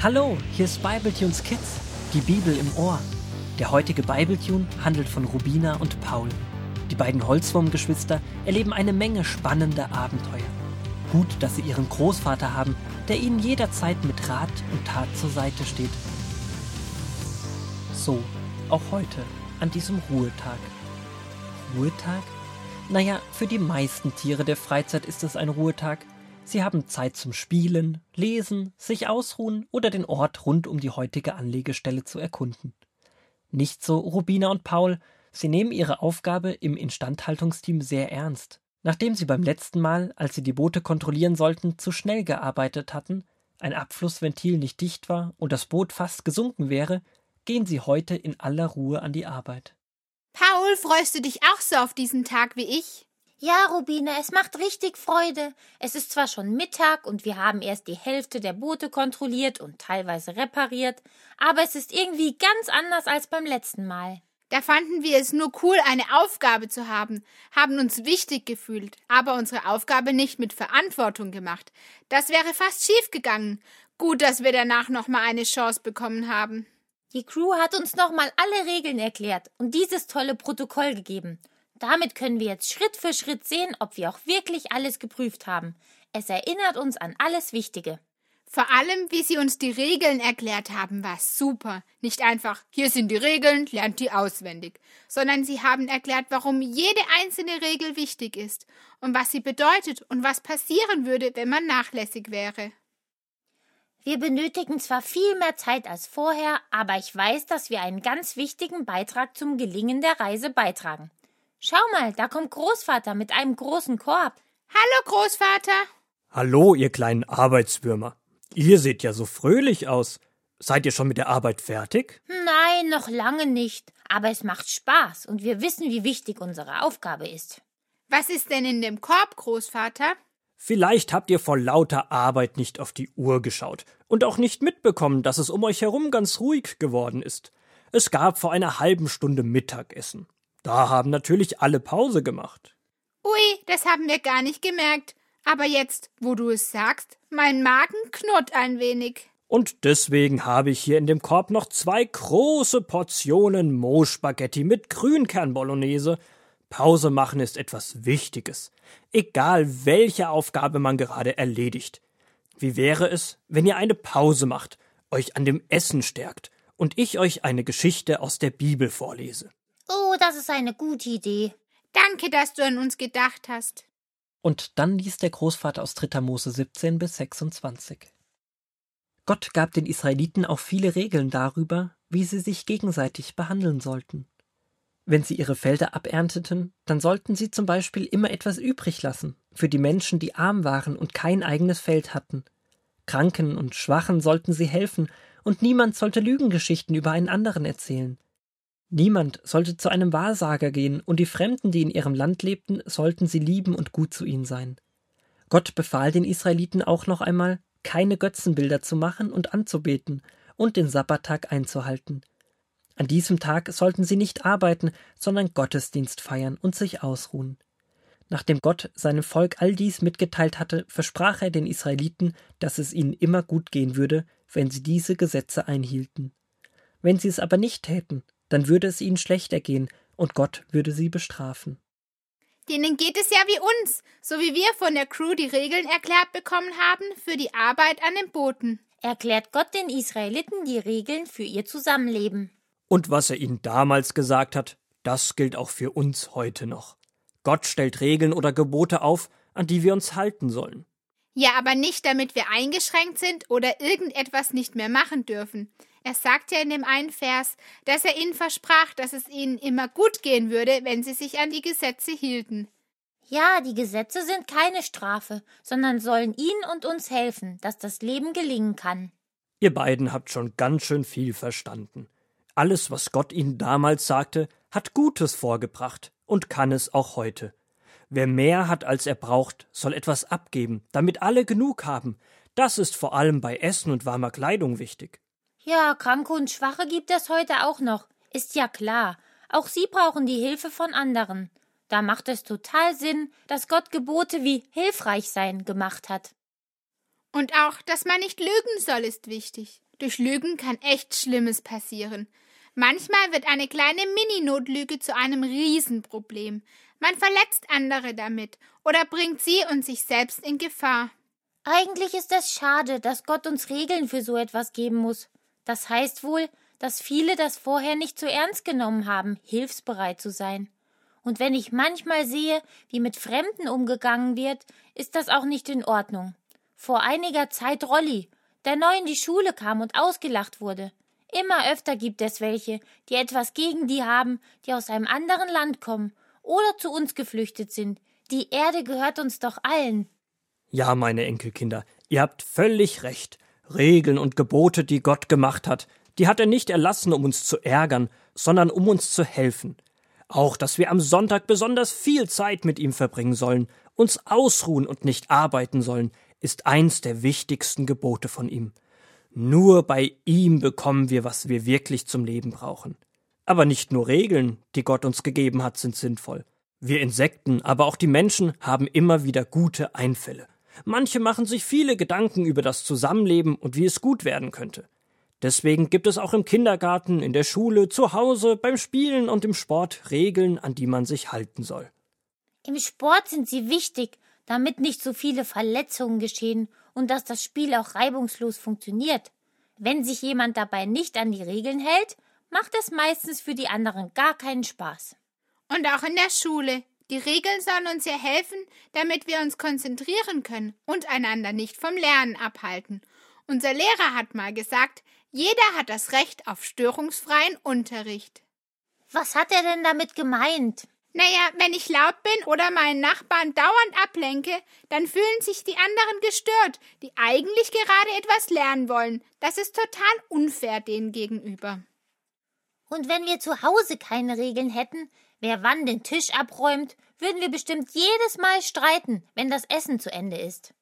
Hallo, hier ist Bibletunes Kids, die Bibel im Ohr. Der heutige Bibletune handelt von Rubina und Paul. Die beiden Holzwurmgeschwister erleben eine Menge spannender Abenteuer. Gut, dass sie ihren Großvater haben, der ihnen jederzeit mit Rat und Tat zur Seite steht. So, auch heute, an diesem Ruhetag. Ruhetag? Naja, für die meisten Tiere der Freizeit ist es ein Ruhetag. Sie haben Zeit zum Spielen, Lesen, sich ausruhen oder den Ort rund um die heutige Anlegestelle zu erkunden. Nicht so Rubina und Paul, sie nehmen ihre Aufgabe im Instandhaltungsteam sehr ernst. Nachdem sie beim letzten Mal, als sie die Boote kontrollieren sollten, zu schnell gearbeitet hatten, ein Abflussventil nicht dicht war und das Boot fast gesunken wäre, gehen sie heute in aller Ruhe an die Arbeit. Paul, freust du dich auch so auf diesen Tag wie ich? Ja, Rubine, es macht richtig Freude. Es ist zwar schon Mittag und wir haben erst die Hälfte der Boote kontrolliert und teilweise repariert, aber es ist irgendwie ganz anders als beim letzten Mal. Da fanden wir es nur cool, eine Aufgabe zu haben, haben uns wichtig gefühlt, aber unsere Aufgabe nicht mit Verantwortung gemacht. Das wäre fast schief gegangen. Gut, dass wir danach noch mal eine Chance bekommen haben. Die Crew hat uns nochmal alle Regeln erklärt und dieses tolle Protokoll gegeben. Damit können wir jetzt Schritt für Schritt sehen, ob wir auch wirklich alles geprüft haben. Es erinnert uns an alles Wichtige. Vor allem, wie Sie uns die Regeln erklärt haben, war super. Nicht einfach, hier sind die Regeln, lernt die auswendig, sondern Sie haben erklärt, warum jede einzelne Regel wichtig ist und was sie bedeutet und was passieren würde, wenn man nachlässig wäre. Wir benötigen zwar viel mehr Zeit als vorher, aber ich weiß, dass wir einen ganz wichtigen Beitrag zum Gelingen der Reise beitragen. Schau mal, da kommt Großvater mit einem großen Korb. Hallo, Großvater. Hallo, ihr kleinen Arbeitswürmer. Ihr seht ja so fröhlich aus. Seid ihr schon mit der Arbeit fertig? Nein, noch lange nicht. Aber es macht Spaß und wir wissen, wie wichtig unsere Aufgabe ist. Was ist denn in dem Korb, Großvater? Vielleicht habt ihr vor lauter Arbeit nicht auf die Uhr geschaut und auch nicht mitbekommen, dass es um euch herum ganz ruhig geworden ist. Es gab vor einer halben Stunde Mittagessen. Da haben natürlich alle Pause gemacht. Ui, das haben wir gar nicht gemerkt. Aber jetzt, wo du es sagst, mein Magen knurrt ein wenig. Und deswegen habe ich hier in dem Korb noch zwei große Portionen Moosspaghetti mit Grünkernbolognese. Pause machen ist etwas Wichtiges, egal welche Aufgabe man gerade erledigt. Wie wäre es, wenn ihr eine Pause macht, euch an dem Essen stärkt und ich euch eine Geschichte aus der Bibel vorlese? Oh, das ist eine gute Idee. Danke, dass du an uns gedacht hast. Und dann liest der Großvater aus 3. Mose 17 bis 26. Gott gab den Israeliten auch viele Regeln darüber, wie sie sich gegenseitig behandeln sollten. Wenn sie ihre Felder abernteten, dann sollten sie zum Beispiel immer etwas übrig lassen für die Menschen, die arm waren und kein eigenes Feld hatten. Kranken und Schwachen sollten sie helfen, und niemand sollte Lügengeschichten über einen anderen erzählen. Niemand sollte zu einem Wahrsager gehen, und die Fremden, die in ihrem Land lebten, sollten sie lieben und gut zu ihnen sein. Gott befahl den Israeliten auch noch einmal, keine Götzenbilder zu machen und anzubeten und den Sabbattag einzuhalten. An diesem Tag sollten sie nicht arbeiten, sondern Gottesdienst feiern und sich ausruhen. Nachdem Gott seinem Volk all dies mitgeteilt hatte, versprach er den Israeliten, dass es ihnen immer gut gehen würde, wenn sie diese Gesetze einhielten. Wenn sie es aber nicht täten, dann würde es ihnen schlechter gehen und Gott würde sie bestrafen. Denen geht es ja wie uns, so wie wir von der Crew die Regeln erklärt bekommen haben für die Arbeit an den Booten. Erklärt Gott den Israeliten die Regeln für ihr Zusammenleben. Und was er ihnen damals gesagt hat, das gilt auch für uns heute noch. Gott stellt Regeln oder Gebote auf, an die wir uns halten sollen. Ja, aber nicht, damit wir eingeschränkt sind oder irgendetwas nicht mehr machen dürfen. Er sagt ja in dem einen Vers, dass er ihnen versprach, dass es ihnen immer gut gehen würde, wenn sie sich an die Gesetze hielten. Ja, die Gesetze sind keine Strafe, sondern sollen ihnen und uns helfen, dass das Leben gelingen kann. Ihr beiden habt schon ganz schön viel verstanden. Alles, was Gott ihnen damals sagte, hat Gutes vorgebracht und kann es auch heute. Wer mehr hat, als er braucht, soll etwas abgeben, damit alle genug haben. Das ist vor allem bei Essen und warmer Kleidung wichtig. Ja, Kranke und Schwache gibt es heute auch noch. Ist ja klar. Auch sie brauchen die Hilfe von anderen. Da macht es total Sinn, dass Gott Gebote wie hilfreich sein gemacht hat. Und auch, dass man nicht lügen soll, ist wichtig. Durch Lügen kann echt Schlimmes passieren. Manchmal wird eine kleine Mini-Notlüge zu einem Riesenproblem. Man verletzt andere damit oder bringt sie und sich selbst in Gefahr. Eigentlich ist es schade, dass Gott uns Regeln für so etwas geben muss. Das heißt wohl, dass viele das vorher nicht so ernst genommen haben, hilfsbereit zu sein. Und wenn ich manchmal sehe, wie mit Fremden umgegangen wird, ist das auch nicht in Ordnung. Vor einiger Zeit Rolli, der neu in die Schule kam und ausgelacht wurde. Immer öfter gibt es welche, die etwas gegen die haben, die aus einem anderen Land kommen oder zu uns geflüchtet sind. Die Erde gehört uns doch allen. Ja, meine Enkelkinder, ihr habt völlig recht. Regeln und Gebote, die Gott gemacht hat, die hat er nicht erlassen, um uns zu ärgern, sondern um uns zu helfen. Auch, dass wir am Sonntag besonders viel Zeit mit ihm verbringen sollen, uns ausruhen und nicht arbeiten sollen, ist eins der wichtigsten Gebote von ihm. Nur bei ihm bekommen wir, was wir wirklich zum Leben brauchen. Aber nicht nur Regeln, die Gott uns gegeben hat, sind sinnvoll. Wir Insekten, aber auch die Menschen haben immer wieder gute Einfälle. Manche machen sich viele Gedanken über das Zusammenleben und wie es gut werden könnte. Deswegen gibt es auch im Kindergarten, in der Schule, zu Hause, beim Spielen und im Sport Regeln, an die man sich halten soll. Im Sport sind sie wichtig, damit nicht so viele Verletzungen geschehen und dass das Spiel auch reibungslos funktioniert. Wenn sich jemand dabei nicht an die Regeln hält, macht es meistens für die anderen gar keinen Spaß. Und auch in der Schule. Die Regeln sollen uns ja helfen, damit wir uns konzentrieren können und einander nicht vom Lernen abhalten. Unser Lehrer hat mal gesagt, jeder hat das Recht auf störungsfreien Unterricht. Was hat er denn damit gemeint? Naja, wenn ich laut bin oder meinen Nachbarn dauernd ablenke, dann fühlen sich die anderen gestört, die eigentlich gerade etwas lernen wollen. Das ist total unfair denen gegenüber. Und wenn wir zu Hause keine Regeln hätten, wer wann den Tisch abräumt, würden wir bestimmt jedes Mal streiten, wenn das Essen zu Ende ist.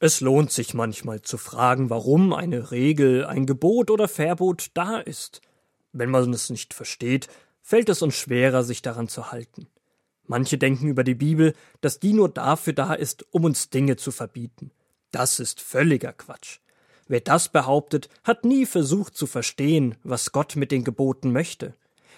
Es lohnt sich manchmal zu fragen, warum eine Regel, ein Gebot oder Verbot da ist. Wenn man es nicht versteht, fällt es uns schwerer, sich daran zu halten. Manche denken über die Bibel, dass die nur dafür da ist, um uns Dinge zu verbieten. Das ist völliger Quatsch. Wer das behauptet, hat nie versucht zu verstehen, was Gott mit den Geboten möchte.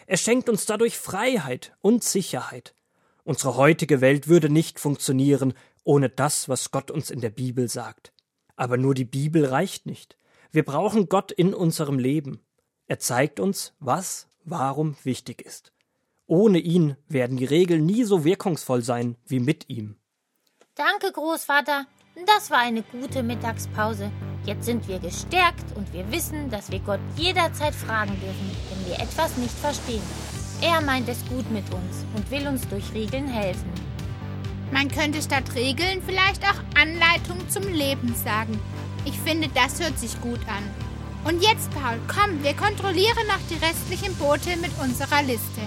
Er schenkt uns dadurch Freiheit und Sicherheit. Unsere heutige Welt würde nicht funktionieren ohne das, was Gott uns in der Bibel sagt. Aber nur die Bibel reicht nicht. Wir brauchen Gott in unserem Leben. Er zeigt uns, was warum wichtig ist. Ohne ihn werden die Regeln nie so wirkungsvoll sein wie mit ihm. Danke, Großvater. Das war eine gute Mittagspause. Jetzt sind wir gestärkt und wir wissen, dass wir Gott jederzeit fragen dürfen, wenn wir etwas nicht verstehen. Er meint es gut mit uns und will uns durch Regeln helfen. Man könnte statt Regeln vielleicht auch Anleitung zum Leben sagen. Ich finde, das hört sich gut an. Und jetzt, Paul, komm, wir kontrollieren noch die restlichen Boote mit unserer Liste.